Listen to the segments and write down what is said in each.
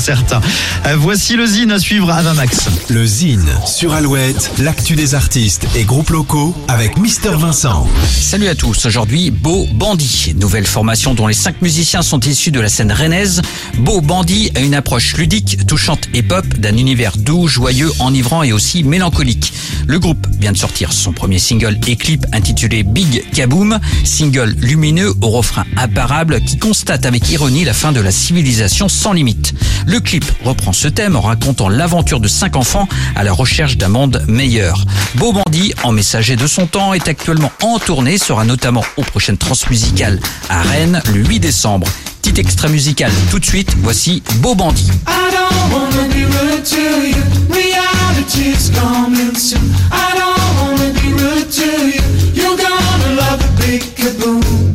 certains. Euh, voici le Zine à suivre à Max. Le Zine sur Alouette, l'actu des artistes et groupes locaux avec Mister Vincent. Salut à tous, aujourd'hui Beau Bandit, nouvelle formation dont les cinq musiciens sont issus de la scène rennaise. Beau Bandit a une approche ludique, touchante et pop d'un univers doux, joyeux, enivrant et aussi mélancolique. Le groupe vient de sortir son premier single et clip intitulé Big Kaboom, single lumineux au refrain imparable qui constate avec ironie la fin de la civilisation sans limite. Le clip reprend ce thème en racontant l'aventure de cinq enfants à la recherche d'un monde meilleur. Beau Bandit, en messager de son temps, est actuellement en tournée, sera notamment aux prochaines transmusicales à Rennes le 8 décembre. Petit extrait musical tout de suite, voici Beau Bandit.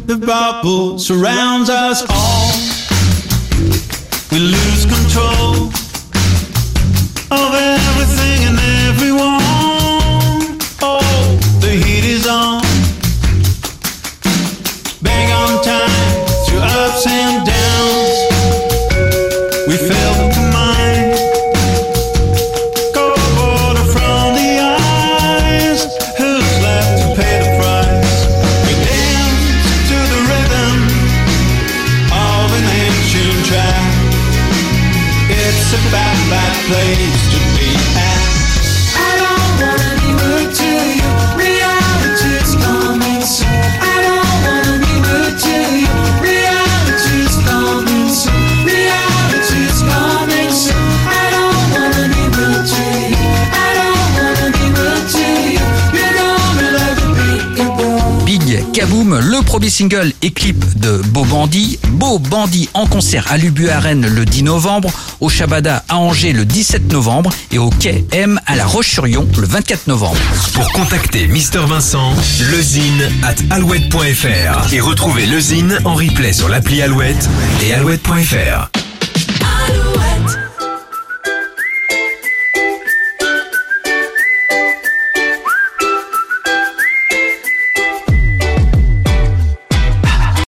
The bubble surrounds us all. We lose control of everything a bad, bad place to be at. Kaboom. Le premier single et clip de Beau Bandit. Beau Bandit en concert à l'Ubu le 10 novembre, au Shabada à Angers le 17 novembre et au Quai M à La Roche-sur-Yon le 24 novembre. Pour contacter Mister Vincent, lezine at alouette.fr et retrouver lezine en replay sur l'appli Alouette et alouette.fr.